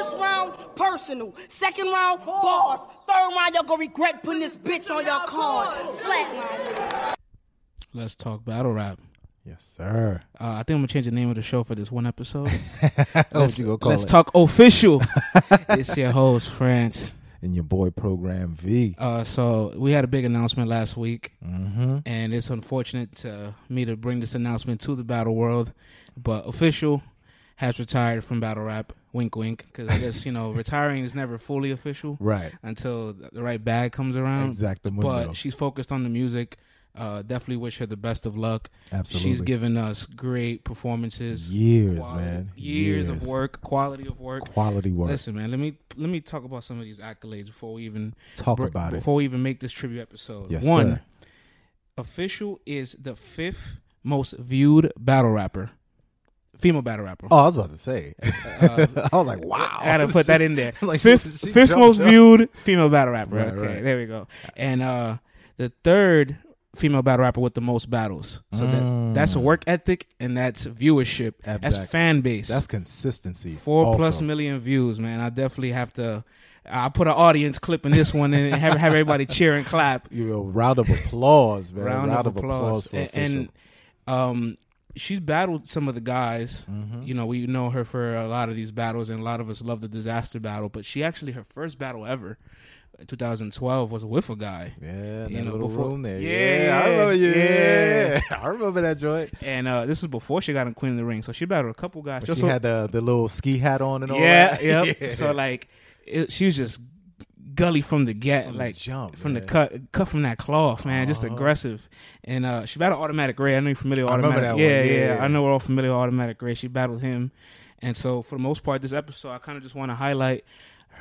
First round, personal. Second round, bars. Third round, y'all gonna regret putting this bitch on your card. Flatline. Let's talk battle rap. Yes, sir. Uh, I think I'm gonna change the name of the show for this one episode. What you gonna call Let's it? talk official. it's your host, France. And your boy program V. Uh, so we had a big announcement last week, Mm-hmm. and it's unfortunate to me to bring this announcement to the battle world, but official has retired from battle rap. Wink, wink. Because I guess you know retiring is never fully official Right. until the right bag comes around. Exactamundo. But she's focused on the music. Uh, definitely wish her the best of luck. Absolutely. She's given us great performances, years, quality- man. years, of work, quality of work. Quality work. Listen, man, let me let me talk about some of these accolades before we even Talk br- about it. before we even make this tribute episode. Yes, One, sir. official is the fifth most viewed battle rapper, female battle rapper. Oh, I was about to say. Uh, I was like, wow. I gotta put that in there. Like, fifth she- fifth most up. viewed female battle rapper. Right, okay, right. there we go. And uh the third female battle rapper with the most battles. So that that's Mm. work ethic and that's viewership. That's fan base. That's consistency. Four also. plus million views, man. I definitely have to. I put an audience clip in this one and have have everybody cheer and clap. You know, round of applause, man. Round, of applause. for and, and um, she's battled some of the guys. Mhm. You know, we know her for a lot of these battles, and a lot of us love the disaster battle. But she actually her first battle ever, 2012, was with a guy. Yeah, in you know, little before- room there. Yeah, Yeah, I remember you. yeah. Yeah. I remember that joint. And uh, this is before she got in Queen of the Ring, so she battled a couple guys. She Also- had the the little ski hat on and all yeah, that. yep. Yeah. So like, it, she was just gully from the get, From the like jump, from the cut, cut from that cloth, man. Just Uh-huh. aggressive. And uh, she battled Automatic Ray. I know you're familiar with I remember Automatic. Yeah, Yeah, yeah, yeah. I know we're all familiar with Automatic Ray. She battled him, and so for the most part, this episode, I kind of just want to highlight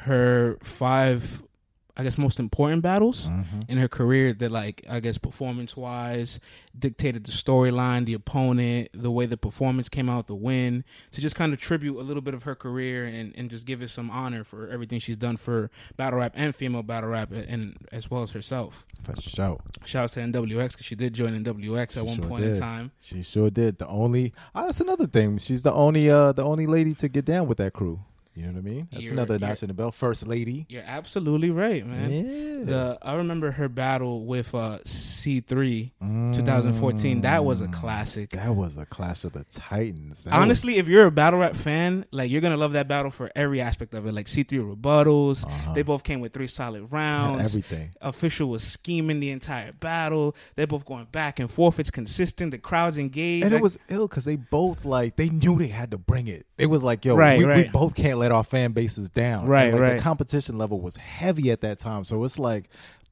her five, I guess, most important battles Mhm. in her career that like I guess performance wise dictated the storyline, the opponent, the way the performance came out, the win, to just kind of tribute a little bit of her career and, and just give it some honor for everything she's done for battle rap and female battle rap and as well as herself. For sure. Shout out to NWX because she did join NWX at one sure point in time. She sure did. The only oh, that's another thing. She's the only uh the only lady to get down with that crew. You know what I mean? That's You're- another notch in the belt. First lady. You're absolutely right, man. Yeah. The I remember her battle with uh, C3 2014. That was a Mm. classic. That was a clash of the titans. That Honestly, if you're a battle rap fan, like you're gonna love that battle for every aspect of it. Like C3 rebuttals, Uh-huh. they both came with three solid was rounds. everything. Official was scheming the entire battle. They're both going back and forth. It's consistent. The crowd's engaged. And it was ill because they both like they knew they had to bring it. It was like, yo, Right, we, we both can't let our fan bases down. Right, And, like, right. The competition level was heavy at that time, so it's like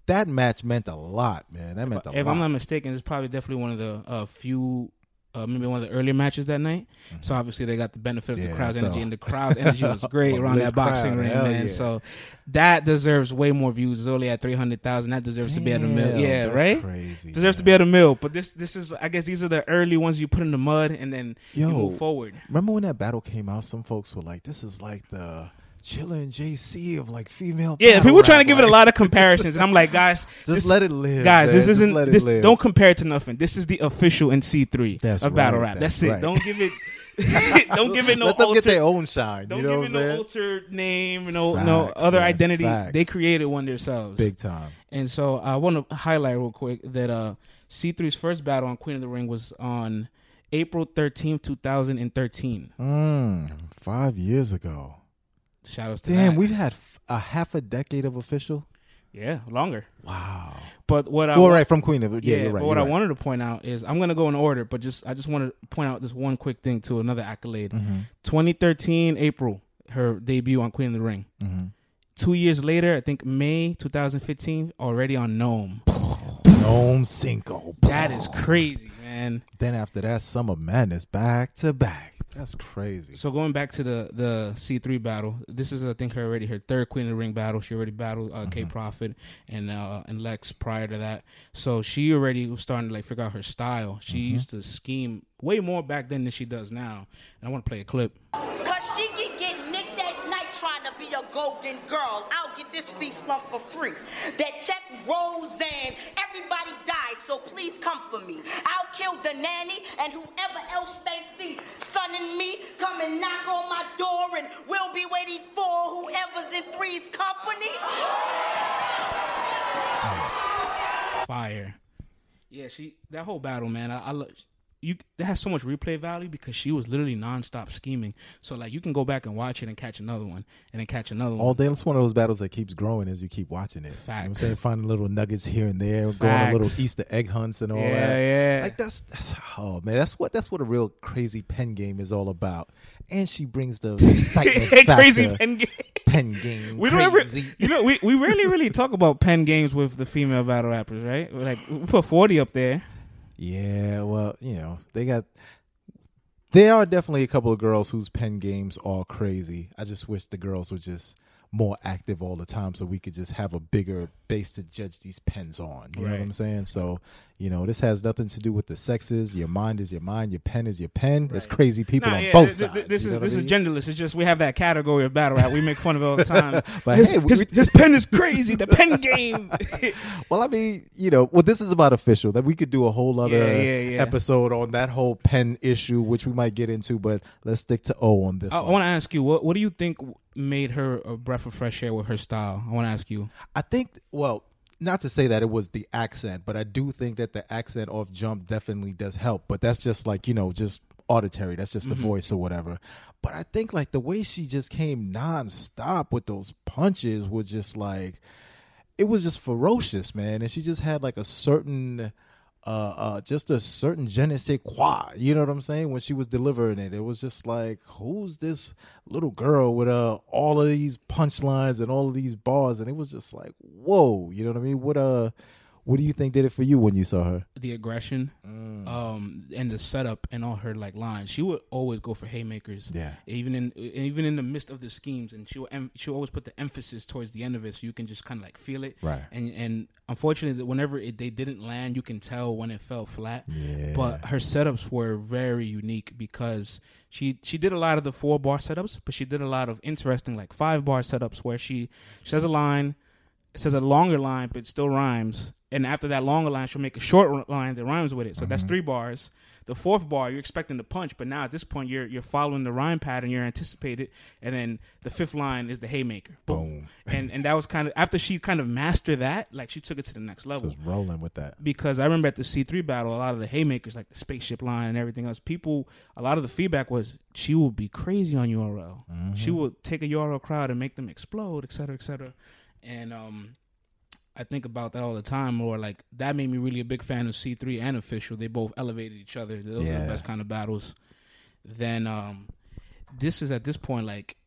that match meant a lot, man. That meant a if lot. I'm not mistaken, it's probably definitely one of the uh, few. Uh, maybe one of the earlier matches that night. So obviously they got the benefit of the Mm-hmm. Crowd's energy, and the crowd's energy was great around that boxing crowd, ring, man. yeah. So that deserves way more views. It's only at three hundred thousand. That deserves to be at a mill. Yeah, that's right. Crazy. deserves to be at a mill. But this this is I guess these are the early ones you put in the mud and then you move forward. Remember when that battle came out? Some folks were like, "This is like the Chilla and JC of like female." Yeah, battle people trying to give it a lot of comparisons, and I'm like, guys, Just this, let it live, guys. man. This isn't it this. Don't compare it to nothing. This is the official in C3 That's of battle right, rap. that's That's, it. right. Don't give it. don't give it no let them alter, get their own shine. Don't know give it no saying? alter name. No, no other man, identity. facts. They created one themselves. Big time. And so I want to highlight real quick that uh, C3's first battle on Queen of the Ring was on April 13th, 2013. Mm, five years ago. Outs to Damn, that. we've had f- a half a decade of official. yeah, longer. Wow. But what I well, wa- right from Queen of yeah, yeah, you're right. but what I right. wanted to point out is I'm gonna go in order, but just I just want to point out this one quick thing to another accolade. Mhm, 2013 April, her debut on Queen of the Ring. mhm. Two years later, I think May 2015, already on NOME. NOME Cinco. That is crazy, man. Then after that, Summer Madness back to back. That's crazy. So going back to the the C three battle, this is I think her already her third Queen of the Ring battle. She already battled uh, K Profit and uh, and Lex prior to that. So she already was starting to like figure out her style. She used to scheme way more back then than she does now. And I want to play a clip. Cause she can get nicked at night trying to be a golden girl. I'll get this feast lump for free. That tech Roseanne, everybody died, so please come for me. I'll kill the nanny and whoever else they see. Son and me come and knock on my door and we'll be waiting for whoever's in Three's Company. Fire. Yeah, she that whole battle, man. I, I love you. That has so much replay value because she was literally nonstop scheming. So like you can go back and watch it and catch another one and then catch another one. All day. It's one of those battles that keeps growing as you keep watching it. You know what I'm saying? Finding little nuggets here and there, going on little Easter egg hunts and all Yeah, that. yeah. Like that's that's oh man, that's what that's what a real crazy pen game is all about. And she brings the excitement factor. crazy pen game. pen game. We don't ever, crazy. you know, we, we rarely really talk about pen games with the female battle rappers, right? Like we put forty up there. Yeah, well, you know, they got. There are definitely a couple of girls whose pen games are crazy. I just wish the girls were just more active all the time, so we could just have a bigger base to judge these pens on. You know what I'm saying? So, you know, this has nothing to do with the sexes. Your mind is your mind. Your pen is your pen. There's crazy people Nah, on yeah, both th- th- sides. This you is this I is genderless. It's just we have that category of battle rap. We make fun of it all the time. But his, hey, his, we- his pen is crazy. The pen game. Well, I mean, you know, well, this is about official. That we could do a whole other Yeah, yeah, episode on that whole pen issue, which we might get into. But let's stick to O on this I, one. want to ask you what what do you think made her a breath of fresh air with her style? I want to ask you. I think, well, not to say that it was the accent, but I do think that the accent off jump definitely does help. But that's just like, you know, just auditory. That's just the voice or whatever. But I think like the way she just came nonstop with those punches was just like, it was just ferocious, man. And she just had like a certain, uh, uh, just a certain je ne sais quoi. You know what I'm saying? When she was delivering it, it was just like, who's this little girl with uh all of these punchlines and all of these bars? And it was just like, whoa. You know what I mean? What uh, what do you think did it for you when you saw her? the aggression Mm. um and the setup and all her like lines she would always go for haymakers Yeah. even in even in the midst of the schemes and she em- she always put the emphasis towards the end of it so you can just kind of like feel it Right. and and unfortunately whenever it, they didn't land you can tell when it fell flat Yeah. but her setups were very unique because she she did a lot of the four bar setups but she did a lot of interesting like five bar setups where she, she says a line it says a longer line but it still rhymes and after that longer line she'll make a short line that rhymes with it so that's mm-hmm. three bars the fourth bar you're expecting to punch but now at this point you're you're following the rhyme pattern you're anticipated and then the fifth line is the haymaker Boom. and and that was kind of after she kind of mastered that like she took it to the next level it's rolling with that. because I remember at the C three battle, a lot of the haymakers, like the spaceship line and everything else, people, a lot of the feedback was she will be crazy on URL. Mm-hmm. She will take a URL crowd and make them explode, et cetera, et cetera. And um, I think about that all the time. Or like that made me really a big fan of C three and official. They both elevated each other. Those are the best kind of battles. Then um, this is at this point like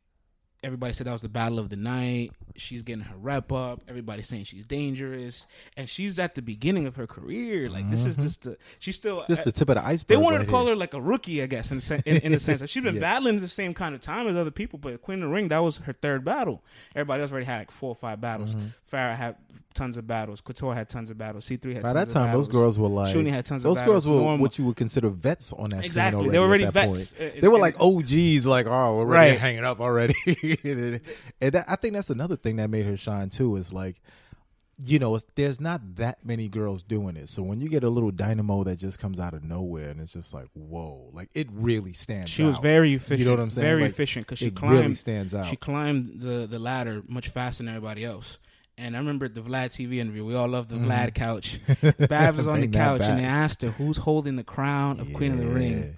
everybody said that was the battle of the night. She's getting her rep up. Everybody's saying she's dangerous, and she's at the beginning of her career. Like this is just the she's still Just the tip of the iceberg. they wanted right to call here. her like a rookie, I guess, in sen- in, in a sense. that she's been Yeah. battling the same kind of time as other people, but Queen of the Ring that was her third battle. Everybody else already had like four or five battles. Farrah had tons of battles. Couture had tons of battles. C three had By tons that of time, those girls were like Shuni had tons of those girls battles. were Norma- what you would consider vets on that Exactly. scene They were already. already at that vets. Uh, They were like OGs, like oh, we're ready Right. to hang it up already. and that, I think that's another thing that made her shine too. Is like, you know, it's, there's not that many girls doing it. So when you get a little dynamo that just comes out of nowhere, and it's just like, whoa, like it really stands. Out. She was very efficient. You know what I'm saying? Very Like, efficient because she climbed. really stands out. She climbed the the ladder much faster than everybody else. And I remember the Vlad TV interview. We all love the Vlad couch. Babs was on the Mm-hmm. Couch and they asked her who's holding the crown of Queen of the Ring.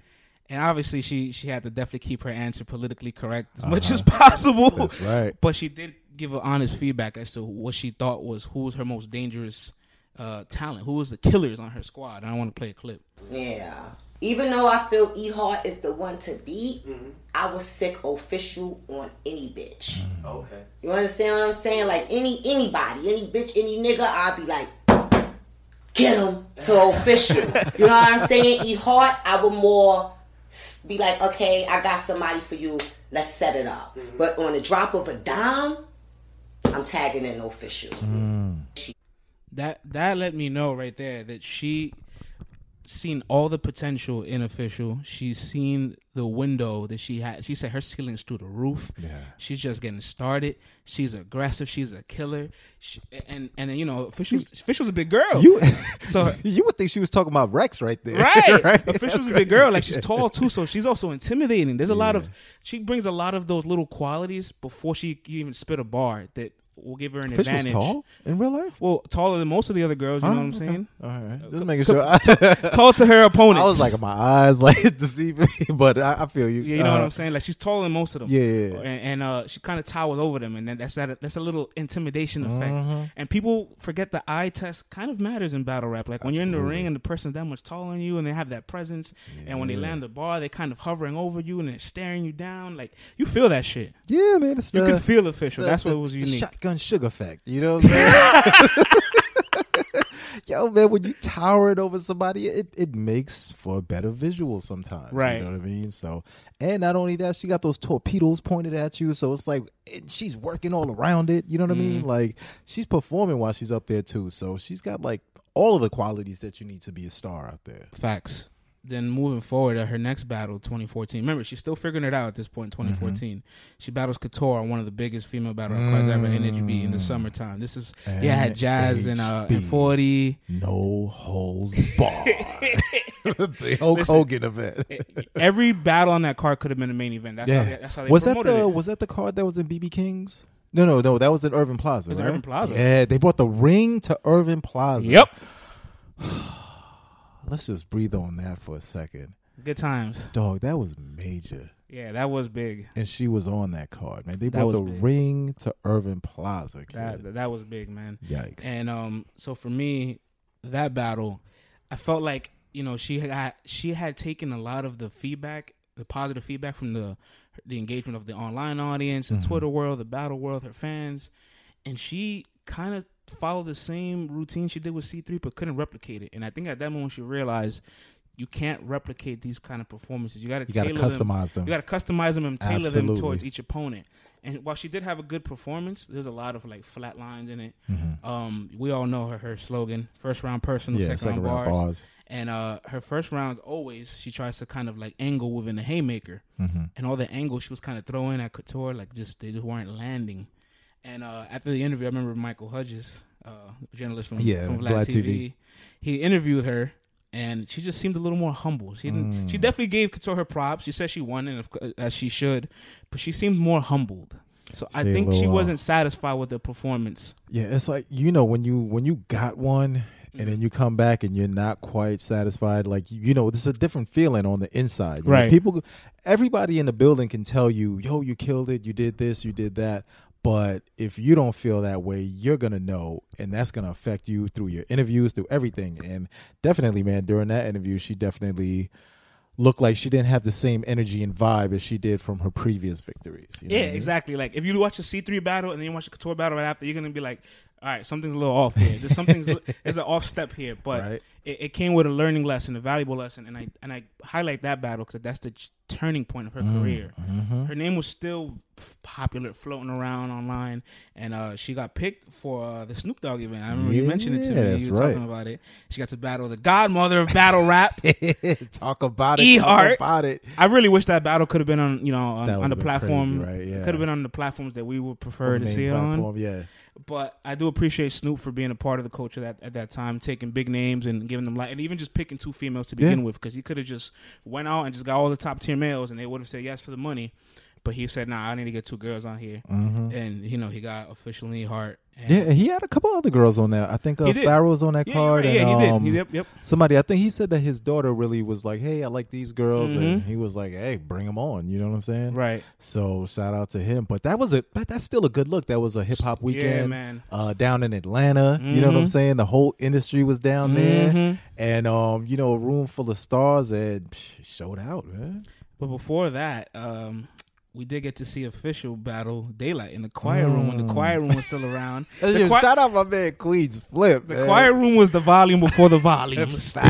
And obviously, she she had to definitely keep her answer politically correct as much as possible. Uh-huh. That's right. But she did give her honest feedback as to what she thought was who was her most dangerous uh, talent, who was the killers on her squad. And I want to play a clip. Yeah. Even though I feel E Hart is the one to beat, mm-hmm. I was sick official on any bitch. Mm-hmm. Okay. You understand what I'm saying? Like any anybody, any bitch, any nigga, I'd be like, get him to official. you know what I'm saying? E Hart, I would more be like, okay, I got somebody for you. Let's set it up. Mm-hmm. But on the drop of a dime, I'm tagging in official. Mm. that that let me know right there that she seen all the potential in official. She's seen the window that she had. She said her ceiling's through the roof. Yeah. She's just getting started. She's aggressive. She's a killer. She, and and then, you know, official's official's a big girl. You so you would think she was talking about Rex right there. right. Official's a big girl. Like she's tall too, so she's also intimidating. There's a lot of she brings a lot of those little qualities before she even spit a bar that will give her an Official's advantage. tall in real life. Well, taller than most of the other girls. You know what I'm Oh, okay. saying? All right, just making sure. Tall to her opponents. I was like, my eyes like deceiving me, but I, I feel you. Yeah, you know what Uh, I'm saying? Like she's taller than most of them. Yeah, yeah, yeah. And, and uh, she kind of towers over them, and then that's that. That's a little intimidation effect. Mm-hmm. And people forget the eye test kind of matters in battle rap. Like when you're in the ring and the person's that much taller than you, and they have that presence, and when they land the bar, they're kind of hovering over you and they're staring you down. Like you feel that shit. Yeah, man. It's You the, can feel official. the- That's what the- was the unique. shotgun sugar effect. You know what I'm saying? Yo, man, when you tower it over somebody, it, it makes for a better visual sometimes. Right. You know what I mean? So, and not only that, she got those torpedoes pointed at you. So it's like it, she's working all around it. You know what I Mm-hmm. mean? Like she's performing while she's up there too. So she's got like all of the qualities that you need to be a star out there. Facts. Then moving forward at her next battle, 2014. Remember, she's still figuring it out at this point. in 2014, she battles Couture on one of the biggest female battle rap cards ever, in NHB in the summertime. This is yeah, had Jazz and uh, and 40. No holes barred. the Hulk Listen, Hogan event. Every battle on that card could have been a main event. That's how they, that's how they was that the it. was that the card that was in BB King's? No, no, no. That was in Irving Plaza. was in right? Irving Plaza. Yeah, they brought the ring to Irving Plaza. Yep, Let's just breathe on that for a second, good times. dog. That was major, Yeah, that was big. and she was on that card, man. They That brought the big. ring to Irving Plaza. Kid. That that was big, man. Yikes. And um, so for me, that battle, I felt like you know she had she had taken a lot of the feedback, the positive feedback from the the engagement of the online audience, the Twitter world, the battle world, her fans, and she kind of followed the same routine she did with C three, but couldn't replicate it. And I think at that moment she realized you can't replicate these kind of performances. You got to you got to tailor them customize them. you got to customize them and tailor Absolutely. them towards each opponent. And while she did have a good performance, there's a lot of like flat lines in it. Um, we all know her her slogan: first round personal, Mm-hmm. yeah, second, second round round bars. bars. And uh, her first rounds always she tries to kind of like angle within the haymaker, Mm-hmm. and all the angles she was kind of throwing at Couture, like just they just weren't landing. And uh, after the interview, I remember Michael Hudges, uh, journalist from, Yeah, from Vlad Vlad TV, TV. he interviewed her, and she just seemed a little more humble. She didn't. Mm. She definitely gave Couture her props. She said she won, and of, as she should, but she seemed more humbled. So I She a think she little, uh, wasn't satisfied with the performance. Yeah, it's like you know when you when you got one and then you come back and you're not quite satisfied. Like you, know, this is a different feeling on the inside. You know, Right. people, everybody in the building can tell you, "Yo, you killed it. You did this. You did that." But if you don't feel that way, you're gonna know, and that's gonna affect you through your interviews, through everything. And definitely, man, during that interview, she definitely looked like she didn't have the same energy and vibe as she did from her previous victories. You know Yeah, I mean? exactly. Like if you watch the C three battle and then you watch the Couture battle right after, you're gonna be like, all right, something's a little off here. There's something's there's an off step here, but Right. it, it came with a learning lesson, a valuable lesson, and I and I highlight that battle because that's the ch- turning point of her Mm, career. mm-hmm. Her name was still f- popular, floating around online, and uh, she got picked for uh, the Snoop Dogg event. I remember you mentioned it to me. You were right. talking about it. She got to battle the godmother of battle rap. talk about it. E talk about it. I really wish that battle could have been on, you know, on, on the platform. crazy, right? Yeah. Could have been on the platforms that we would prefer to see it on. Yeah. But I do appreciate Snoop for being a part of the culture at, at that time, taking big names and giving them light, and even just picking two females to begin Yeah. with, because he could have just went out and just got all the top tier males, and they would have said yes for the money. But he said, "Nah, I need to get two girls on here," and you know he got officially Hart. And Yeah, he had a couple other girls on there. I think uh, did. Farrow's on that yeah, card. right. and, yeah, he um, did. Yep, yep. Somebody, I think he said that his daughter really was like, "Hey, I like these girls," and Mhm. he was like, "Hey, bring them on." You know what I'm saying? Right. So shout out to him. But that was a, but that's still a good look. That was a hip hop Yeah, weekend. man. Uh, down in Atlanta, you know what I'm Mhm. saying? The whole industry was down there, Mhm. and um, you know, a room full of stars, and psh, showed out, man. But before that, um, we did get to see official battle daylight in the quiet room when the Mm. quiet room was still around. Yo, shout out my man Queenzflip. the man. quiet room was the volume before the volumes.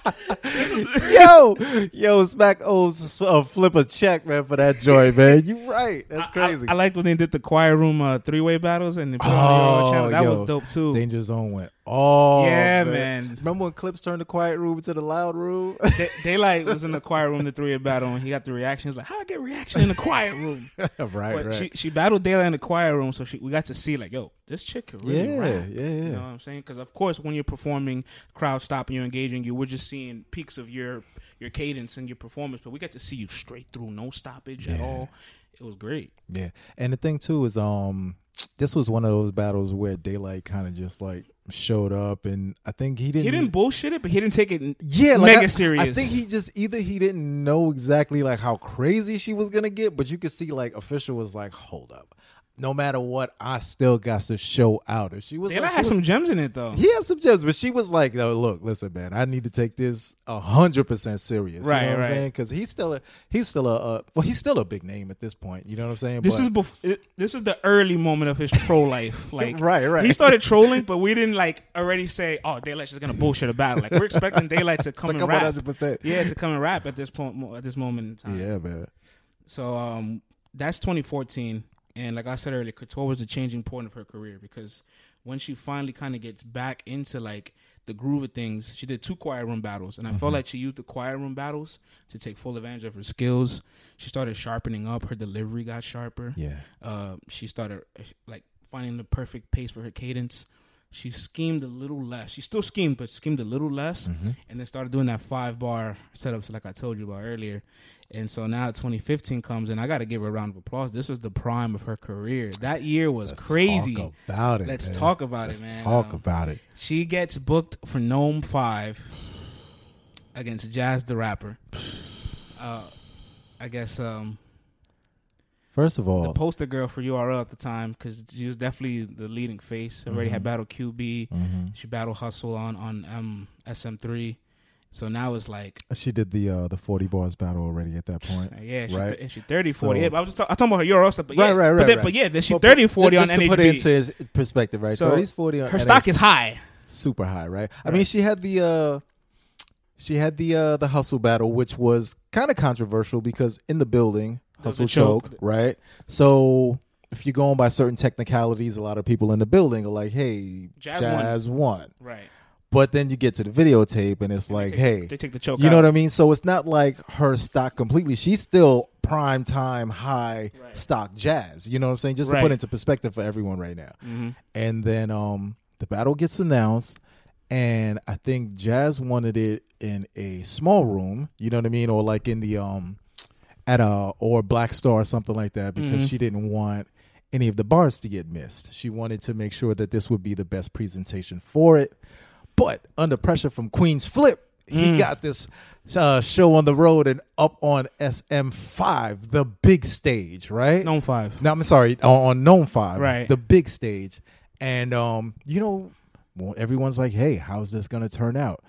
yo, yo, Smack owes uh, flip a check, man, for that joint, man. You right. That's crazy. I, I liked when they did the quiet room uh, three way battles and they put it on the channel. That yo, was dope too. Danger Zone went oh Yeah, man. Remember when clips turned the quiet room to the loud room? Da- Daylight was in the quiet room, the three way battle, and he got the reactions like, "How I get reaction in the quiet room?" right, But right. she she battled Daylight in the quiet room, so she, we got to see like, "Yo, this chick can really yeah, rap." yeah, yeah. You know what I'm saying? Because of course, when you're performing, crowd stopping you're engaging you, we're just seeing peaks of your your cadence and your performance. But we got to see you straight through, no stoppage at all. It was great. Yeah, and the thing too is, um, this was one of those battles where Daylight kind of just like showed up, and I think he didn't. He didn't bullshit it, but he didn't take it yeah, like mega I, serious. I think he just either he didn't know exactly like how crazy she was gonna get, but you could see like official was like, hold up, no matter what, I still got to show out. And she was Daylight like, she had was- some gems in it though. He had some gems, but she was like, "No, look, listen, man, I need to take this a hundred percent serious." Right, you know what right. I'm saying? Because he's still a he's still a uh, well, he's still a big name at this point. You know what I'm saying? This But- is bef- it, this is the early moment of his troll life. Like Right, right. He started trolling, but we didn't like already say, "Oh, Daylight's just gonna bullshit about battle." Like we're expecting Daylight to come to and come rap. 100%. Yeah, to come and rap at this point at this moment in time. yeah, man. So um, that's 2014, and like I said earlier, Couture was the changing point of her career because when she finally kind of gets back into like the groove of things, she did two quiet room battles, and I felt like she used the quiet room battles to take full advantage of her skills. She started sharpening up; her delivery got sharper. Yeah, Uh, she started like finding the perfect pace for her cadence. She schemed a little less. She still schemed, but schemed a little less, Mm-hmm. and then started doing that five bar setups like I told you about earlier. And so now 2015 comes, and I got to give her a round of applause. This was the prime of her career. That year was Let's crazy. Talk about it. Let's man. talk about Let's it, man. Talk Um, about it. She gets booked for NOME Five against Jazz the Rapper. Uh, I guess um, First of all, the poster girl for URL at the time because she was definitely the leading face. Already had Mhm. battled QB. Mhm. She battled Hustle on on um, SM3. So now it's like, she did the uh, the forty bars battle already at that point. uh, yeah, she, Right. th- she 30, 40. So- yeah, but I was just talk- I'm talking about her URL stuff. But yeah, Right, right, But, right, then, right. but yeah, then she Well, 30, 40 just, on just NHB. put it into his perspective, right? So, 30s, 40 on her stock is high. super high, right? I Right. mean, she had the uh she had the uh the hustle battle, which was kind of controversial because in the building, hustle choke. choke, right? So if you're going by certain technicalities, a lot of people in the building are like, "Hey, Jazz Jazz, won. Right. But then you get to the videotape, and it's They like, take- "Hey, they take the choke. you know what I mean?" So it's not like her stock completely. She's still prime time high Right. stock Jazz. You know what I'm saying? Just to put into perspective for everyone right now Mhm. and then um the battle gets announced and i think jazz wanted it in a small room you know what i mean or like in the um at a or black star or something like that because Mhm. she didn't want any of the bars to get missed she wanted to make sure that this would be the best presentation for it but under pressure from queen's flip he Mm. got this uh, show on the road and up on SM5, the big stage, right? NOME Five. No, I'm sorry, on, on NOME Five, Right. The big stage, and um, you know, well, everyone's like, "Hey, how's this gonna turn out?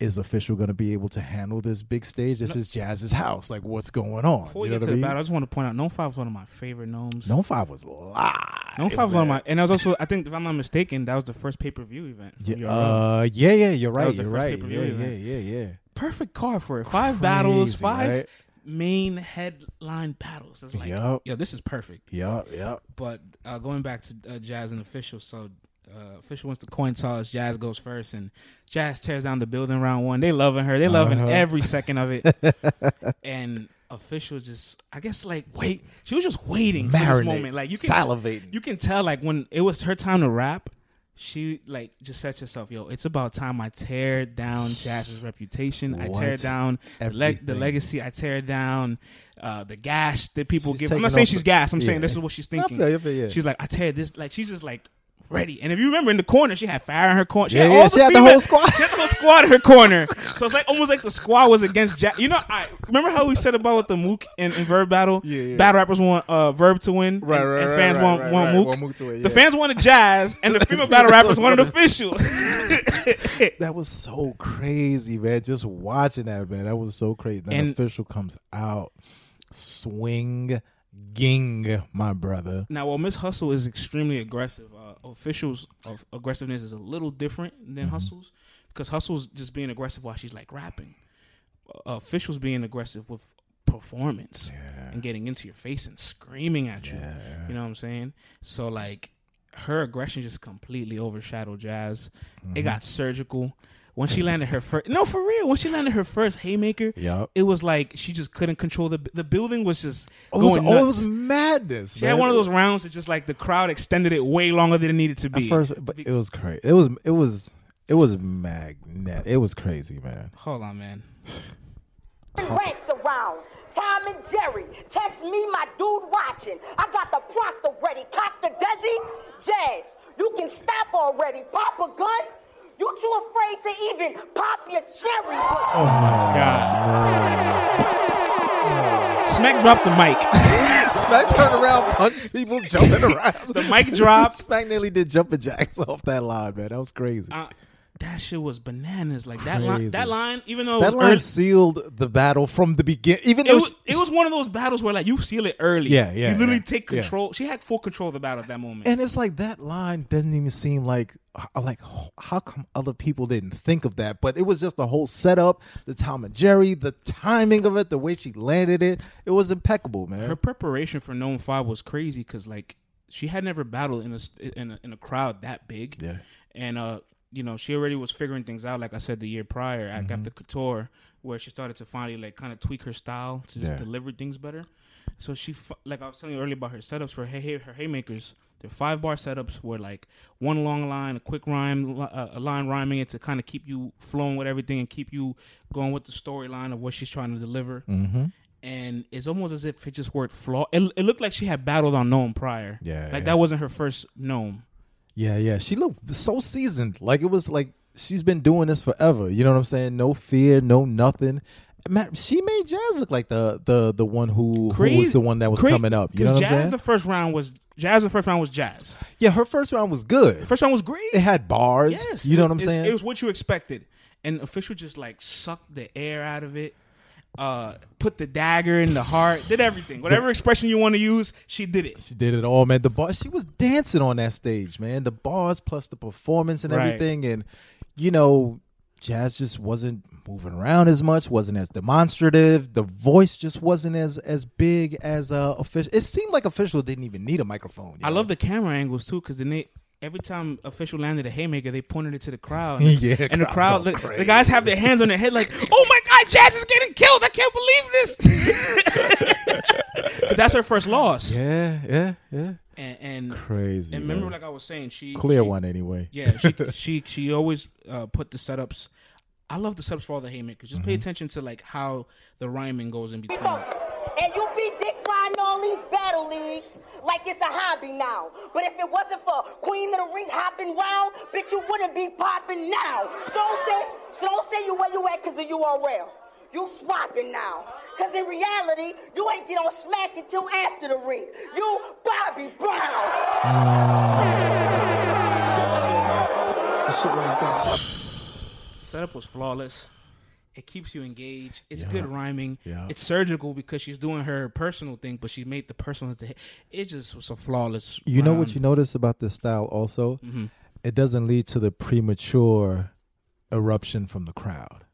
Is official gonna be able to handle this big stage? This is Jazz's house. Like, what's going on? Before we you know get to the I mean? battle, I just want to point out NOME Five is one of my favorite NOMEs. NOME Five was live. NOME Five was one of my, and I was also, I think, if I'm not mistaken, that was the first pay per view event. Yeah, uh, yeah, yeah, you're right. was You're right. Yeah, yeah, yeah, yeah. Perfect card for it. Five battles, five right? main headline battles. It's like, Yup. yo, this is perfect. Yep, yep. But uh, going back to uh, Jazz and official, so uh, official wants the coin toss. Jazz goes first, and Jazz tears down the building round one. They loving her. They loving Uh-huh. every second of it. and official just, I guess, like wait. She was just waiting for this moment. Like you can salivating. you can tell like when it was her time to rap. She like just to herself, "Yo, it's about time I tear down Jazz's reputation. I tear down the, leg the legacy. I tear down uh, the gash that people She's give. I'm not saying she's the- gas. I'm saying this is what she's thinking. feel you, I feel you. She's like, I tear this. Like she's just like ready. And if you remember in the corner, she had fire in her corner. She Yeah, had yeah, all she had the whole squad. She had the whole squad in her corner. So it's like almost like the squad was against Jack. You know, I remember how we said about with the Mook and, and Verb battle. Yeah, yeah. Battle rappers want uh, Verb to win, Right, and, right, and fans right, want right, want right. Mook. Want Mook to win, The fans wanted Jazz, and the female battle rappers wanted official. that was so crazy, man. Just watching that, man. That was so crazy. Then And- official comes out, swing, ging, my brother. Now, while Miss Hustle is extremely aggressive, uh, officials of aggressiveness is a little different than Mm-hmm. Hustle's because Hustle's just being aggressive while she's like rapping. uh, officials being aggressive with performance Yeah. and getting into your face and screaming at you. Yeah. You know what I'm saying? So like her aggression just completely overshadowed Jazz. Mm-hmm. It got surgical. When she landed her first, no, for real. When she landed her first haymaker, Yup. it was like she just couldn't control the the building was just Oh, it was, going oh, it was madness. she had one of those rounds that just like the crowd extended it way longer than it needed to At be. first, but it was crazy. It was it was it was magnet. It was crazy, man. Hold on, man. Ranks around. Tom and Jerry, text me my dude watching. I got the proctor ready. Cock the desi. Jazz, you can stop already. Pop a gun. You too afraid to even pop your cherry. But God. Smack dropped the mic. Smack turned around, punched people, jumping around. The mic dropped. Smack nearly did jumping jacks off that line, man. That was crazy. Uh, that shit was bananas. Like that line. That line, even though it that was line early, sealed the battle from the beginning. Even it was it was one of those battles where like you seal it early. Yeah, yeah, You literally yeah, take yeah. control. She had full control of the battle at that moment. and it's like that line doesn't even seem like like how come other people didn't think of that? But it was just the whole setup, the Tom and Jerry, the timing of it, the way she landed it. It was impeccable, man. her preparation for NOME Five was crazy because like she had never battled in a in a, in a crowd that big. Yeah. and uh, you know, she already was figuring things out. Like I said, the year prior at Mm-hmm. after Couture, where she started to finally like kind of tweak her style to just Yeah. deliver things better. So she, like I was telling you earlier about her setups for her, her haymakers. Their five bar setups were like one long line, a quick rhyme, uh, a line rhyming it to kind of keep you flowing with everything and keep you going with the storyline of what she's trying to deliver mm-hmm. and it's almost as if it just worked flaw. It, it looked like she had battled on NOME prior. Yeah, like yeah. that wasn't her first NOME. Yeah, yeah. She looked so seasoned. Like it was like she's been doing this forever. You know what I'm saying? No fear, no nothing. Man, she made Jazz look like the the the one who, who was the one that was coming up. You know what I'm Jazz, saying? the first round was Jazz. The first round was Jazz. yeah, her first round was good. The first round was great. it had bars. yes, you know what I'm saying? It was what you expected, and official just like sucked the air out of it. Uh, put the dagger in the heart. Did everything. Whatever expression you want to use, she did it. she did it all, man. The bars. She was dancing on that stage, man. The bars plus the performance and Right. everything, and you know, Jazz just wasn't moving around as much. wasn't as demonstrative. The voice just wasn't as as big as uh official. It seemed like official didn't even need a microphone. I know? love the camera angles too, because then they every time official landed a haymaker, they pointed it to the crowd. Yeah, and the crowd, the, the guys have their hands on their head, like, "Oh my God, Jazz is getting killed! I can't believe this." but that's her first loss, Yeah, yeah, yeah. and, and Crazy. and remember, man. like I was saying, she clear she- one anyway. Yeah, she she she always uh, put the setups. I love the subs for all the haymakers. Just pay Mm-hmm. attention to like how the rhyming goes in between. told. And you be dick riding all these battle leagues like it's a hobby now. But if it wasn't for Queen of the Ring hopping round, bitch, you wouldn't be popping now. So don't say, so don't say you where you at because of URL. You swapping now. Because in reality, you ain't get on smack until after the ring. You Bobby Brown. setup was flawless. It keeps you engaged. It's good rhyming. Yeah. It's surgical because she's doing her personal thing, but she made the personal. It just was a flawless. You know what you notice about this style also? Mm-hmm. It doesn't lead to the premature eruption from the crowd.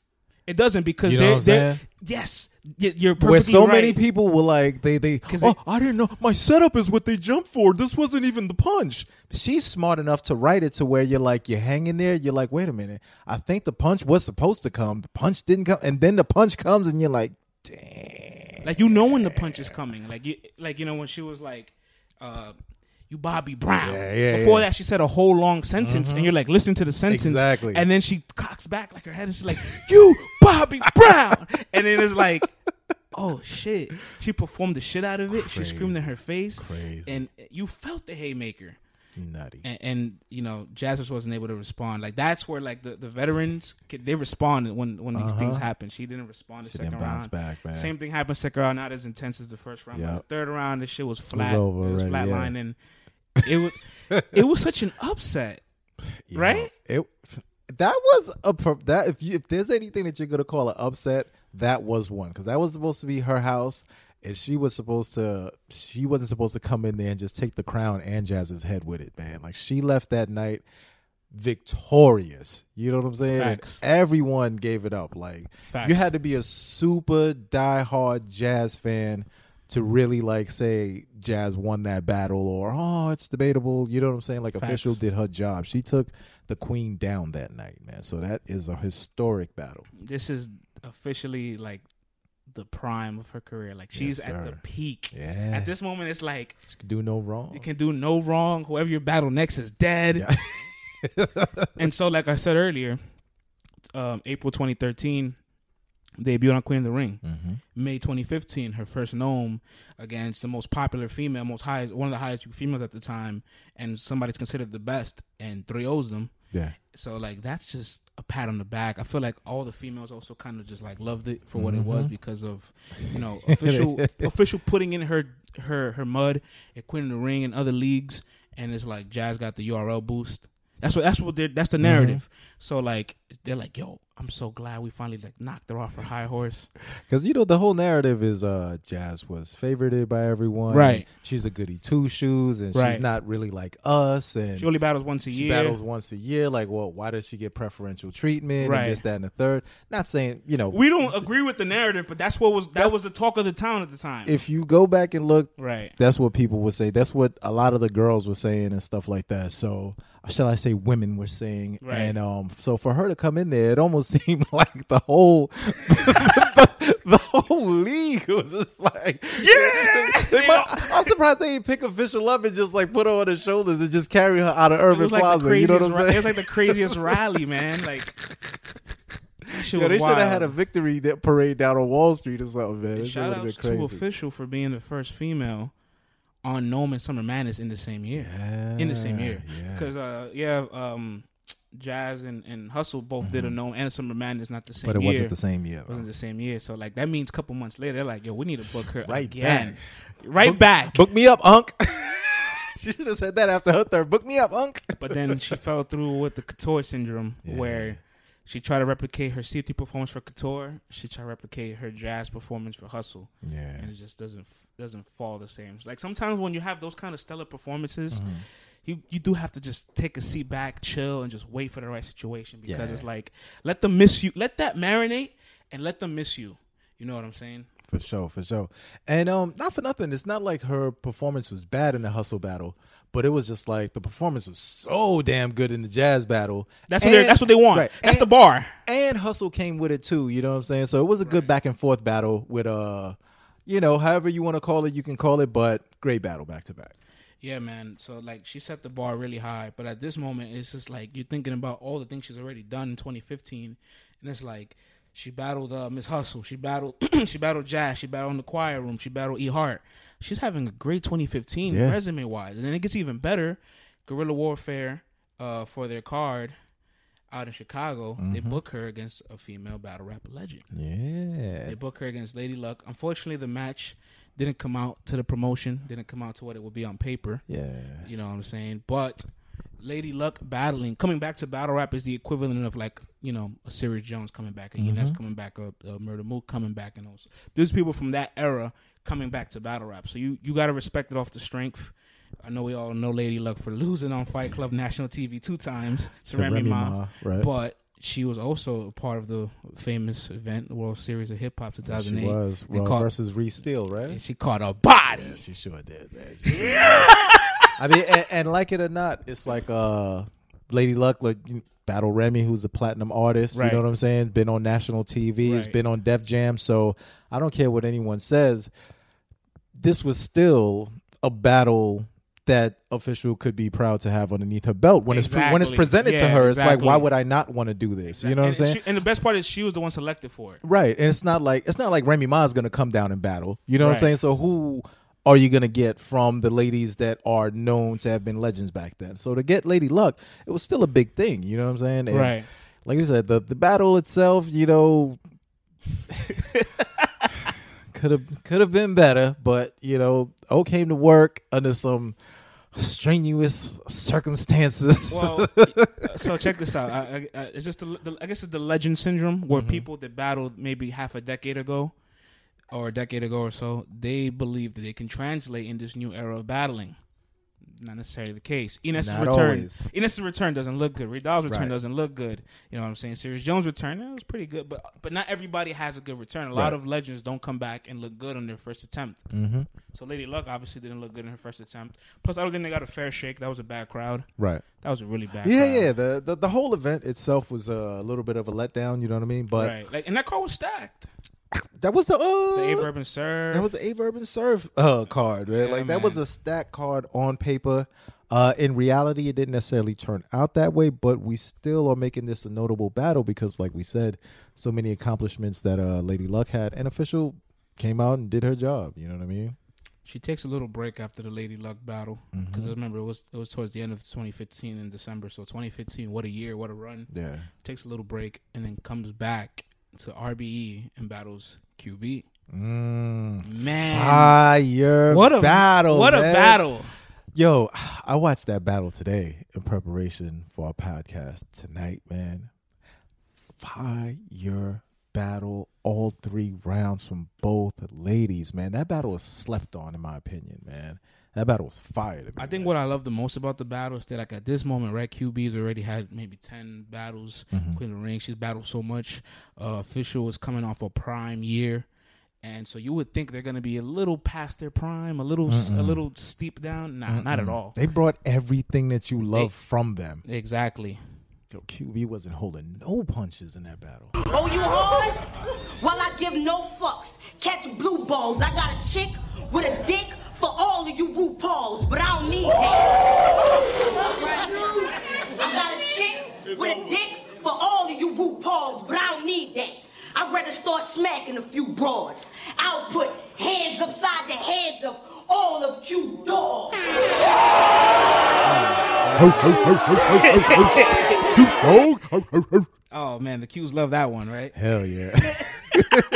It doesn't because You know they're, what I'm they're yes, y- you're perfectly Where so many people were like, they they, 'Cause oh, they- I didn't know my setup is what they jumped for. This wasn't even the punch. She's smart enough to write it to where you're like, you're hanging there. You're like, wait a minute, I think the punch was supposed to come. The punch didn't come, and then the punch comes, and you're like, damn. like you know when the punch is coming. Like you, like you know when she was like, uh, "You Bobby Brown." Yeah, yeah, Before yeah. that, she said a whole long sentence, and you're like listening to the sentence, Exactly. And then she cocks back like her head, and she's like, "You Bobby Brown," and then it's like. Oh shit! She performed the shit out of it. She screamed in her face, Crazy. and you felt the haymaker. Nutty. and, and you know Jasmine wasn't able to respond. Like that's where like the, the veterans could- they responded when when these things happen. She didn't respond the Uh-huh. She second round. back, man. Same thing happened second round, not as intense as the first round. Yep. the third round, this shit was flat. Was over it was already, flat yeah. It was it was such an upset. You Right? know, it that was a that if you if there's anything that you're gonna call an upset, that was one because that was supposed to be her house, and she was supposed to she wasn't supposed to come in there and just take the crown and Jazz's head with it, man. Like she left that night victorious. You know what I'm saying? And everyone gave it up. Like Facts. you had to be a super diehard jazz fan to really like say jazz won that battle or oh it's debatable. You know what I'm saying? Like Facts. official did her job. She took the queen down that night, man. So that is a historic battle. This is officially like the prime of her career. Like she's Yes, at the peak. Yeah. At this moment, it's like She could do no wrong. you can do no wrong. Whoever you battle next is dead. Yeah. and so, like I said earlier, um, April 2013, debuted on Queen of the Ring. mm-hmm. May 2015, her first NOME against the most popular female, most highest, one of the highest females at the time, and somebody's considered the best, and 3 0s them. Yeah. So like that's just a pat on the back. I feel like all the females also kind of just like loved it for what it was Mhm. because of you know official official putting in her her her mud at Queen of the Ring and other leagues, and it's like Jazz got the URL boost. That's what that's what they're that's the narrative. So like they're like, yo, I'm so glad we finally like knocked her off her high horse. Because you know the whole narrative is uh Jazz was favorited by everyone. Right. She's a goody two shoes, and Right. she's not really like us. And She only battles once a she year. battles once a year. Like, well, why does she get preferential treatment? Right. And this, that, and the third. Not saying you know. we don't agree with the narrative, but that's what was that was the talk of the town at the time. if you go back and look, right. that's what people would say. That's what a lot of the girls were saying and stuff like that. So, shall I say, women were saying, Right. and um, so for her to come in there, it almost seemed like the whole, the, the whole league was just like, Yeah! They might- I'm surprised they didn't pick official up and just like put her on their shoulders and just carry her out of Irving like Plaza. You know what I'm saying? it was like the craziest rally, man. Like, yeah, they should have had a victory that parade down on Wall Street or something, man. That shout been to official for being the first female on NOME and Summer Madness in the same year. in the same year. Yeah. Because uh, yeah, um, Jazz and, and Hustle both did a Mhm. NOME and Summer Madness, not the same but it year. wasn't the same year. It wasn't the same year. So like that means a couple months later, they're like, yo, we need to book her Right again. Right Book- back. Book me up, Unc. she should have said that after her third. Book me up, Unc. But then she fell through with the Couture syndrome, Yeah. where she tried to replicate her C3 performance for Couture. She tried to replicate her jazz performance for Hustle, Yeah. and it just doesn't doesn't fall the same. Like sometimes when you have those kind of stellar performances, Mm-hmm. You you do have to just take a seat back, chill, and just wait for the right situation because Yeah. it's like let them miss you, let that marinate, and let them miss you. You know what I'm saying? For sure, for sure. And um, not for nothing. It's not like her performance was bad in the hustle battle, but it was just like the performance was so damn good in the jazz battle. That's what they that's what they want. right. That's And- the bar. and hustle came with it too. You know what I'm saying? So it was a good back and forth battle with uh, you know, however you want to call it, you can call it, but great battle back to back. Yeah, man. So like she set the bar really high, but at this moment it's just like you're thinking about all the things she's already done in 2015, and it's like she battled uh, Miss Hustle, she battled she battled Jazz, she battled in the quiet room, she battled E Hart. She's having a great 2015 Yeah. resume wise, and then it gets even better. Guerrilla Warfare uh, for their card out in Chicago, they Mm-hmm. book her against a female battle rap legend. Yeah. They book her against Lady Luck. Unfortunately, the match didn't come out to the promotion, didn't come out to what it would be on paper. Yeah. You know what I'm saying? But Lady Luck battling, coming back to battle rap is the equivalent of like, you know, a Serius Jones coming back, a Inez mm-hmm. coming back, a, a Murder Mook coming back, and those. There's people from that era coming back to battle rap. So you, you got to respect it off the strength. I know we all know Lady Luck for losing on Fight Club National TV two times to, To Remy, Remy Ma, Ma, right. but she was also a part of the famous event, the World Series of Hip Hop 2008. She was They caught- versus Reese Steele, right? And she caught a body. Yeah, she sure did, man. Sure did. I mean, and, and like it or not, it's like uh, Lady Luck, like you- Battle Remy, who's a platinum artist. Right. You know what I'm saying? Been on national TV. He's Right. been on Def Jam. So I don't care what anyone says. This was still a battle that official could be proud to have underneath her belt when it's when it's Exactly. presented to Yeah, her. It's like, why would I not want to do this? You know what I'm saying? she- and the best part is she was the one selected for it. Right. And it's not like it's not like Remy Ma is gonna come down and battle. You know what I'm saying? So who are you gonna get from the ladies that are known to have been legends back then? So to get Lady Luck, it was still a big thing, you know what I'm saying? And Right. Like you said, the the battle itself, you know could have could have been better, but you know, O came to work under some strenuous circumstances. Well, so check this out. I, I, I, it's just the, the, I guess it's the legend syndrome where Mm-hmm. people that battled maybe half a decade ago or a decade ago or so, they believe that they can translate in this new era of battling. Not necessarily the case. Enes's Not return, always. Enes's return doesn't look good. Ridal's return Right. doesn't look good. You know what I'm saying? Serius Jones' return that was pretty good, but but not everybody has a good return. A lot of legends don't come back and look good on their first attempt. Mm-hmm. So Lady Luck obviously didn't look good in her first attempt. Plus, I don't think they got a fair shake. That was a bad crowd. Right. That was a really bad. Yeah, crowd. yeah. The, the the whole event itself was a little bit of a letdown. You know what I mean? But right. Like, and that car was stacked. That was the uh, The Abe Urban Serve. That was the Ave Urban Serve uh, card, man. Yeah, like that was a stack card on paper. Uh, in reality, it didn't necessarily turn out that way, but we still are making this a notable battle because, like we said, so many accomplishments that uh, Lady Luck had, and official came out and did her job. You know what I mean? She takes a little break after the Lady Luck battle Mm-hmm. because I remember it was it was towards the end of 2015 in December. So 2015, what a year, what a run. Yeah. Takes a little break and then comes back to RBE and battles QB. Mm. Man, Fire what a battle! What a battle! Yo, I watched that battle today in preparation for our podcast tonight, man. Fire battle, all three rounds from both ladies, man. That battle was slept on, in my opinion, man. That battle was fire to me. I think man. what I love the most about the battle is that like at this moment, Red QB's already had maybe ten battles. Mm-hmm. Queen of the Ring, she's battled so much. Uh, official is coming off a prime year, and so you would think they're gonna be a little past their prime, a little a little steep down. Nah, not at all. They brought everything that you love from them. Exactly. Yo, QB wasn't holding no punches in that battle. Oh, you hard? Well, I give no fucks. Catch blue balls. I got a chick with a dick for all of you RuPauls, but I don't need that. I got a chick with a dick for all of you RuPauls, but I don't need that. I'd rather start smacking a few broads. I'll put hands upside the heads of all of you dogs. Oh man, the Qs love that one, right? Hell yeah.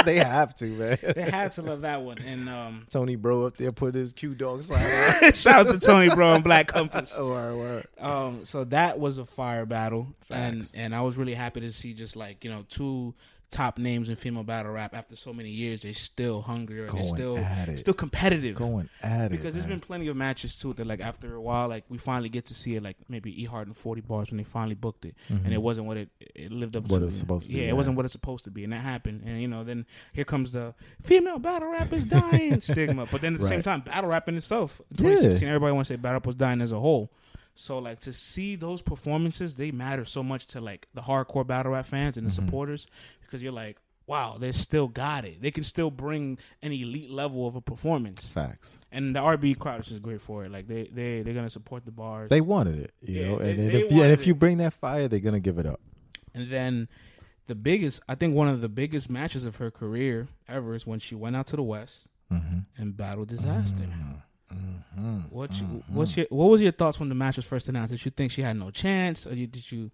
they have to, man. They had to love that one. And um, Tony Bro up there put his Q dog on. shout out to Tony Bro and Black Compass. oh, word, word. Um, so that was a fire battle, and and I was really happy to see just like you know two top names in female battle rap after so many years. They're still hungry, and they're still still competitive. Going at it. because there's been plenty of matches too that like after a while like we finally get to see it like maybe E Hart and 40 bars when they finally booked it and it wasn't what it it lived up Mm-hmm. What to it was supposed to be, yeah, yeah. it wasn't what it's supposed to be and that happened and you know then here comes the female battle rap is dying stigma but then at the same time battle rap in itself in Yeah. 2016 everybody wants to say battle rap was dying as a whole so like to see those performances they matter so much to like the hardcore battle rap fans and the Mm-hmm. supporters because you're like wow they still got it they can still bring an elite level of a performance Facts. and the RB crowd is just great for it. Like they they they're gonna support the bars. They wanted it, you Yeah, know. they- And, and if you and if you bring that fire, they're gonna give it up. and then the biggest, I think one of the biggest matches of her career ever is when she went out to the West Mm-hmm. and battled Disaster. Mm-hmm. What you, what's your what was your thoughts when the match was first announced? Did you think she had no chance, or you, did you?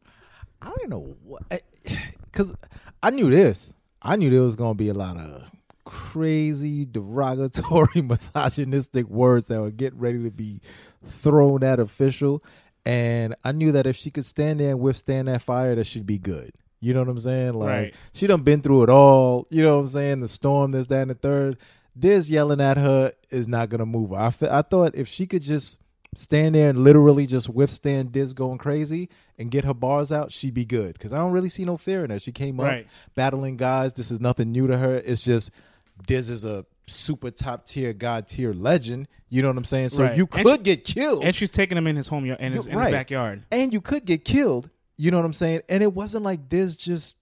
I don't know what, because I knew this. I knew there was gonna be a lot of crazy, derogatory, misogynistic words that would get ready to be thrown at official, and I knew that if she could stand there and withstand that fire, that she'd be good. You know what I'm saying? Like Right. she done been through it all. You know what I'm saying? The storm, this, that, and the third. this yelling at her is not gonna move her. I, I thought if she could just stand there and literally just withstand Diz going crazy and get her bars out, she'd be good. Because I don't really see no fear in her. She came up Right. battling guys. This is nothing new to her. It's just Diz is a super top tier, god tier legend. You know what I'm saying? So Right. you could she- get killed, And she's taking him in his home yard, in his, in his backyard. and you could get killed. You know what I'm saying? And it wasn't like Diz just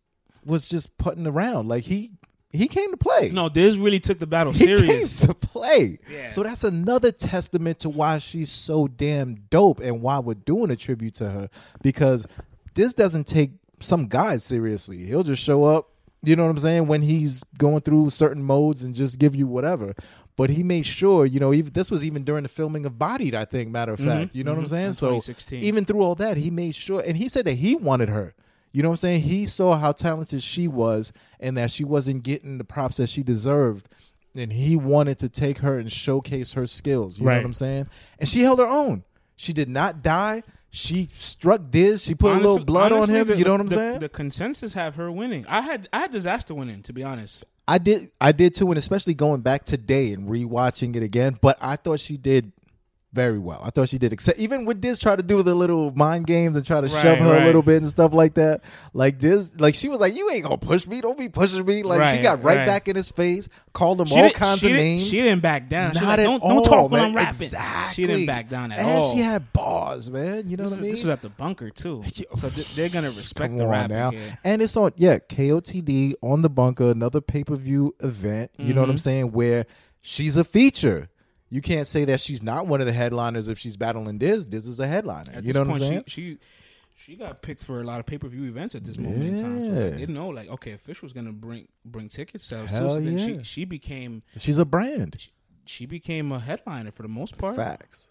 was just putting around. Like he he came to play. No, Diz really took the battle he serious. came to play. Yeah. So that's another testament to why she's so damn dope and why we're doing a tribute to her because this doesn't take some guys seriously. He'll just show up, you know what I'm saying, when he's going through certain modes and just give you whatever. But he made sure, you know, even this was even during the filming of Bodied, I think, matter of mm-hmm. fact. You know what I'm mm-hmm. saying? So even through all that, he made sure and he said that he wanted her. You know what I'm saying? He saw how talented she was and that she wasn't getting the props that she deserved. And he wanted to take her and showcase her skills. You know what I'm saying? And she held her own. She did not die. She struck Diz. She put a little blood honestly, on him. the- you know what I'm the- saying? The consensus have her winning. I had I had disaster winning, to be honest. I did I did too, and especially going back today and rewatching it again. But I thought she did very well. I thought she did. Except even with this, try to do the little mind games and try to Right, shove her right. a little bit and stuff like that. Like this, like she was like, "You ain't gonna push me. Don't be pushing me." Like she got right, right. back in his face, called him She all kinds of names. She didn't back down. She Not like, at don't, all, don't talk when. I'm rapping. Exactly. She didn't back down at and all. she had bars, man. You know this, what I mean? this was at the bunker too, so th- they're gonna respect the rapping now. here. And it's on, yeah, KOTD on the bunker, another pay per view event. You know what I'm Mhm. saying? Where she's a feature. You can't say that she's not one of the headliners if she's battling Diz. Diz is a headliner. At you this know what point, I'm saying? She, she she got picked for a lot of pay per view events at this moment in time. So Yeah. like, they know like okay, official's gonna bring bring ticket sales too. Hell So then yeah. she she became she's a brand. she became a headliner for the most part. Facts.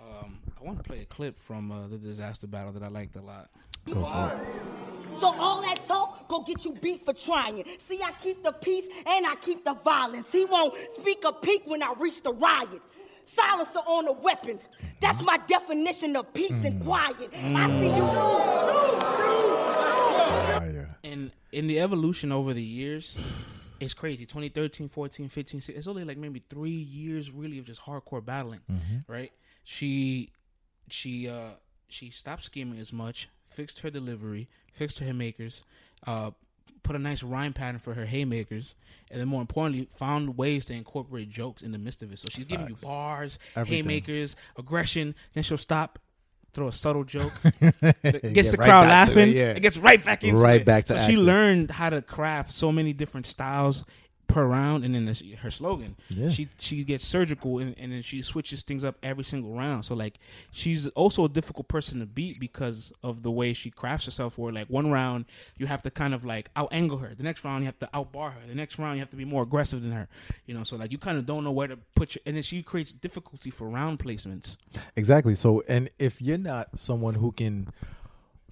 Um, I want to play a clip from uh, the disaster battle that I liked a lot. Go for it. So all that talk go get you beat for trying. See, I keep the peace and I keep the violence. He won't speak a peak when I reach the riot. Silencer on a weapon. That's my definition of peace and mm. quiet. I mm. see you. Fire. And in the evolution over the years, it's crazy. 2013, 14, 15, 16, it's only like maybe three years really of just hardcore battling, mm-hmm. right? She, she, uh, she stopped scheming as much, fixed her delivery, fixed her haymakers, uh, put a nice rhyme pattern for her haymakers, and then more importantly, found ways to incorporate jokes in the midst of it. So she's giving you bars, Everything. haymakers, aggression. Then she'll stop, throw a subtle joke, Get gets the right crowd to it, laughing. yeah. It gets right back into Right it. back to so she learned how to craft so many different styles per round, and then this, her slogan. Yeah. She she gets surgical, and, and then she switches things up every single round. So like she's also a difficult person to beat because of the way she crafts herself. Where like one round you have to kind of like out angle her, the next round you have to out bar her, the next round you have to be more aggressive than her. You know, so like you kind of don't know where to put your, and then she creates difficulty for round placements. Exactly. So, and if you're not someone who can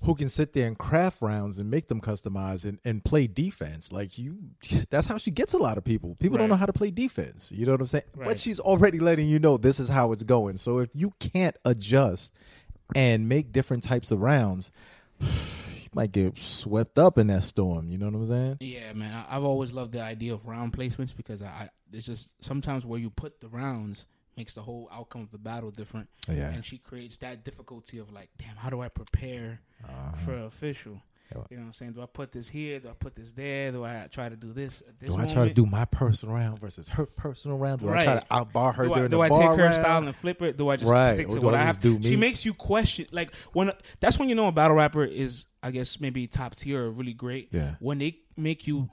who can sit there and craft rounds and make them customized and, and play defense, like you, that's how she gets a lot of people. People don't know how to play defense. You know what I'm saying? But she's already letting you know this is how it's going. So if you can't adjust and make different types of rounds, you might get swept up in that storm. You know what I'm saying? Yeah, man. I, I've always loved the idea of round placements because I, I it's just sometimes where you put the rounds makes the whole outcome of the battle different. Yeah. And she creates that difficulty of like, damn, how do I prepare uh-huh. for official? You know what I'm saying? Do I put this here? Do I put this there? Do I try to do this this Do I moment? try to do my personal round versus her personal round? Do I try to outbar her do I, during do the I bar take her round? style and flip it? Do I just Right. stick to what I I have? do She makes you question. Like when that's when you know a battle rapper is, I guess maybe top tier or really great. Yeah. When they make you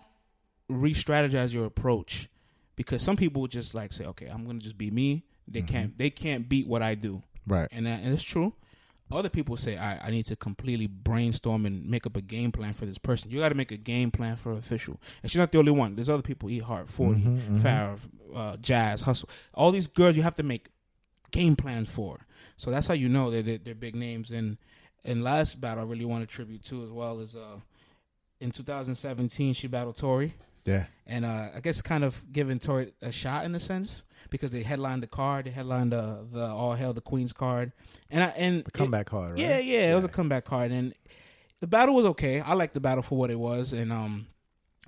re-strategize your approach, because some people just like say, okay, I'm gonna just be me. They Mm-hmm. can't. They can't beat what I do. Right. And that, and it's true. Other people say I, I need to completely brainstorm and make up a game plan for this person. You got to make a game plan for official. And she's not the only one. There's other people. E Hart, 40 Mhm, mhm. Farrah, uh, Jazz, Hustle. All these girls you have to make game plans for. So that's how you know that they're, they're big names. And and last battle I really want to tribute to as well is uh, in 2017 she battled Tori Yeah. and uh, I guess kind of giving Tori a shot in a sense because they headlined the card, they headlined the the All Hail the Queens card, and I and The comeback card, right? yeah, yeah, it was a comeback card, and the battle was okay. I liked the battle for what it was, and um,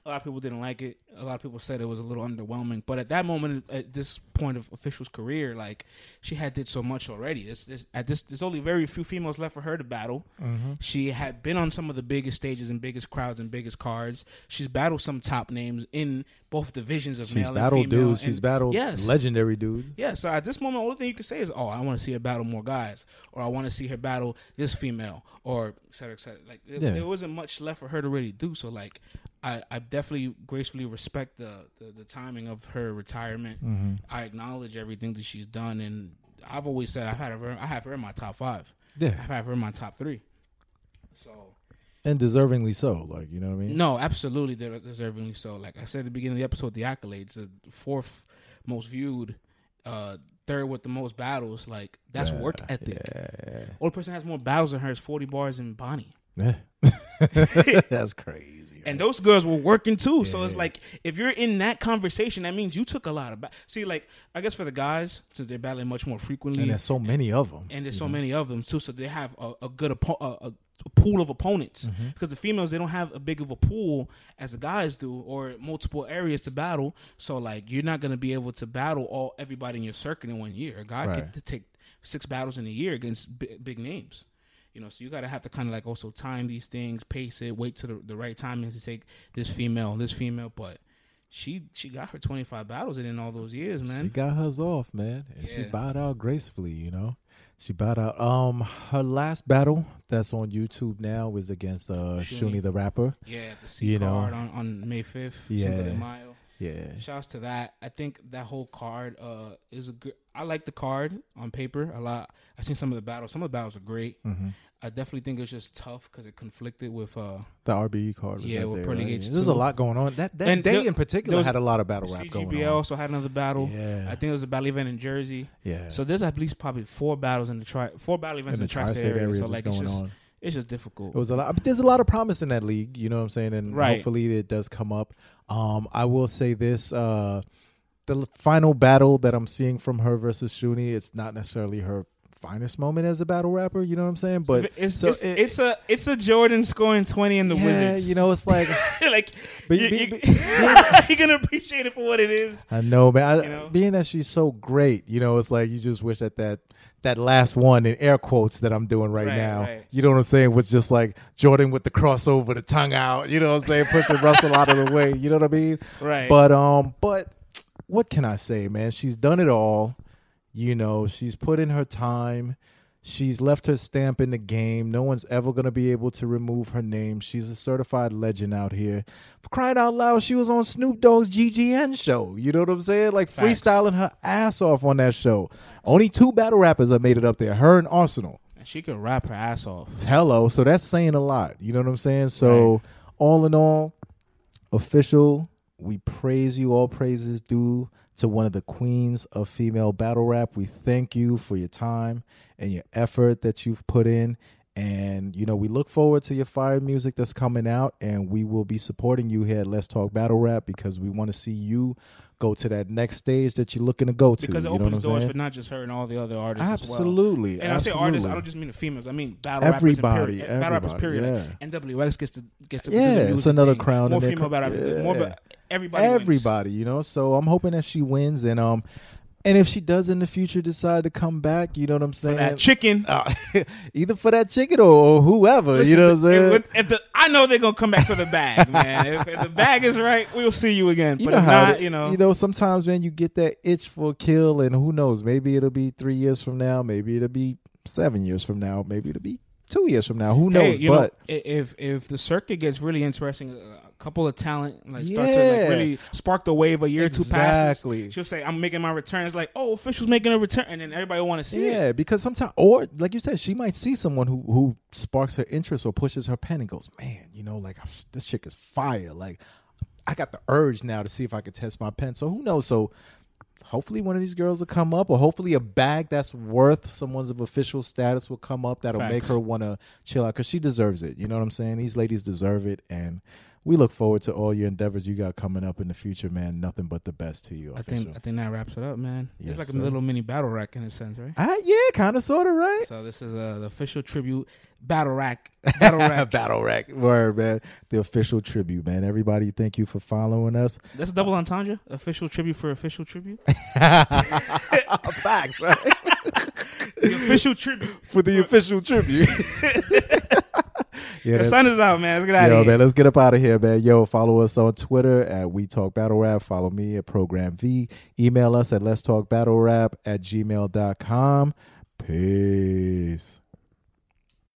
a lot of people didn't like it. A lot of people said it was a little underwhelming. But at that moment, at this point of official's career, like she had did so much already. This, this at this, there's only very few females left for her to battle. Mm-hmm. She had been on some of the biggest stages and biggest crowds and biggest cards. She's battled some top names in both divisions of She's male battled and female. dudes. She's battled yes, legendary dudes. yeah, so at this moment, the only thing you can say is, "Oh, I want to see her battle more guys," or "I want to see her battle this female," or et cetera, et cetera. Like Yeah. there wasn't much left for her to really do. So like, I, I definitely gracefully respect the, the the timing of her retirement. Mm-hmm. I acknowledge everything that she's done, and I've always said I've had her. I have her in my top five. Yeah, I've had her in my top three. So and deservingly so. Like you know what I mean? no, absolutely, deservingly so. Like I said at the beginning of the episode, the accolades, the fourth most viewed, uh, third with the most battles. Like that's Yeah, work ethic. Yeah, Only person has more battles than her is forty bars and Bonnie. yeah. that's crazy. And those girls were working too. So it's Yeah. like if you're in that conversation, that means you took a lot of. Ba- See, like I guess for the guys, since they're battling much more frequently, and there's so many of them. and there's so many of them too, so they have a, a good oppo- a, a, pool of opponents. Mm-hmm. Because the females they don't have a big of a pool as the guys do, or multiple areas to battle. So like you're not gonna be able to battle all everybody in your circuit in one year. A guy Right. could take six battles in a year against big, big names. You know, so you got to have to kind of like also time these things, pace it, wait to the, the right timing to take this female, this female. But she she got her 25 battles in all those years, man. She got hers off, man, and she Yeah. bowed out gracefully. You know, she bowed out. Um, her last battle that's on YouTube now is against uh Shuni. Shuni the rapper. Yeah, the C You know. card on, on May 5th, Cinco de Yeah. Yeah, Shouts to that. I think that whole card uh is a good. I like the card on paper a lot. I seen some of the battles. Some of the battles are great. hmm I definitely think it's just tough because it conflicted with uh the RBE card. Was Yeah, with there, Pearly right? Gates There's a lot going on. That that And day in particular had a lot of battle rap going CGBL on. also had another battle. Yeah, I think there was a battle event in Jersey. yeah. So there's at least probably four battles in the tri four battle events in in the tri-state tri-state area. So like it's just on. It's just difficult. It was a lot. But there's a lot of promise in that league. You know what I'm saying? And Right. hopefully it does come up. Um, I will say this: uh, the final battle that I'm seeing from her versus Shuni, it's not necessarily her finest moment as a battle rapper. You know what I'm saying? But it's so it's, it- it's a it's a Jordan scoring twenty in the yeah, Wizards. you know, it's like like But- you, you, you're gonna appreciate it for what it is. I know, man. I, You know? Being that she's so great, you know, it's like you just wish that that that last one in air quotes that I'm doing right, Right, now. right. You know what I'm saying? Was just like Jordan with the crossover, the tongue out. You know what I'm saying? Pushing Russell out of the way. You know what I mean? Right. But um, but what can I say, man? She's done it all. You know, she's put in her time. She's left her stamp in the game. No one's ever gonna be able to remove her name. She's a certified legend out here. For crying out loud, she was on Snoop Dogg's GGN show. You know what I'm saying? Like Facts. freestyling her ass off on that show. Only two battle rappers have made it up there. Her and Arsenal. And she can rap her ass off. Hello. So that's saying a lot. You know what I'm saying? So all in all, official, we praise you. All praises due to one of the queens of female battle rap. We thank you for your time and your effort that you've put in. And you know, we look forward to your fire music that's coming out, and we will be supporting you here at Let's Talk Battle Rap because we want to see you go to that next stage that you're looking to go to. Because it you know opens doors saying? for not just her and all the other artists as well. Absolutely. And I say artists, I don't just mean the females. I mean battle Everybody, rappers. period. Battle rappers. everybody, Period. Like, NWX gets to gets to Yeah, it's another thing. crown More female cro- battle. rappers. More, yeah. ba- everybody. wins. everybody, you know. So I'm hoping that she wins, and um, and if she does in the future decide to come back, you know what I'm For saying? that chicken. Uh, either for that chicken or, whoever, you know what I'm saying? if- if the- I know they're gonna come back for the bag, man. if, if the bag is right, we'll see you again. you but know not, it- you know, you know. Sometimes, man, you get that itch for a kill, and who knows? Maybe it'll be three years from now. Maybe it'll be seven years from now. Maybe it'll be two years from now. Who Hey, knows? you but know, if if the circuit gets really interesting, a couple of talent like start to like really spark the wave a year or two Exactly. passes. She'll say, "I'm making my return." It's like, "Oh, officials making a return," and then everybody want to see it. Yeah, because sometimes, or like you said, she might see someone who who sparks her interest or pushes her pen and goes, "Man, you know, like this chick is fire." Like, I got the urge now to see if I could test my pen. So who knows? So hopefully, one of these girls will come up, or hopefully, a bag that's worth someone's of official status will come up that'll make her want to chill out because she deserves it. You know what I'm saying? These ladies deserve it, and. We look forward to all your endeavors you got coming up in the future, man. Nothing but the best to you. I think I think that wraps it up, man. Yes, it's like sir. a little mini battle rack in a sense, right? Ah, yeah, kind of, sort of, right? So this is uh, the official tribute battle rack. Battle rack. Battle Rack. Word, man. The official tribute, man. Everybody, thank you for following us. That's double entendre. Official tribute for official tribute. Facts, right? The official tribute. for the official tribute. Yeah, The sun is out, man. Let's get out yo, of here. man, let's get up out of here, man. Yo, follow us on Twitter at We Talk Battle Rap. Follow me at Program V. Email us at Let's Talk Battle Rap at gmail.com. Peace.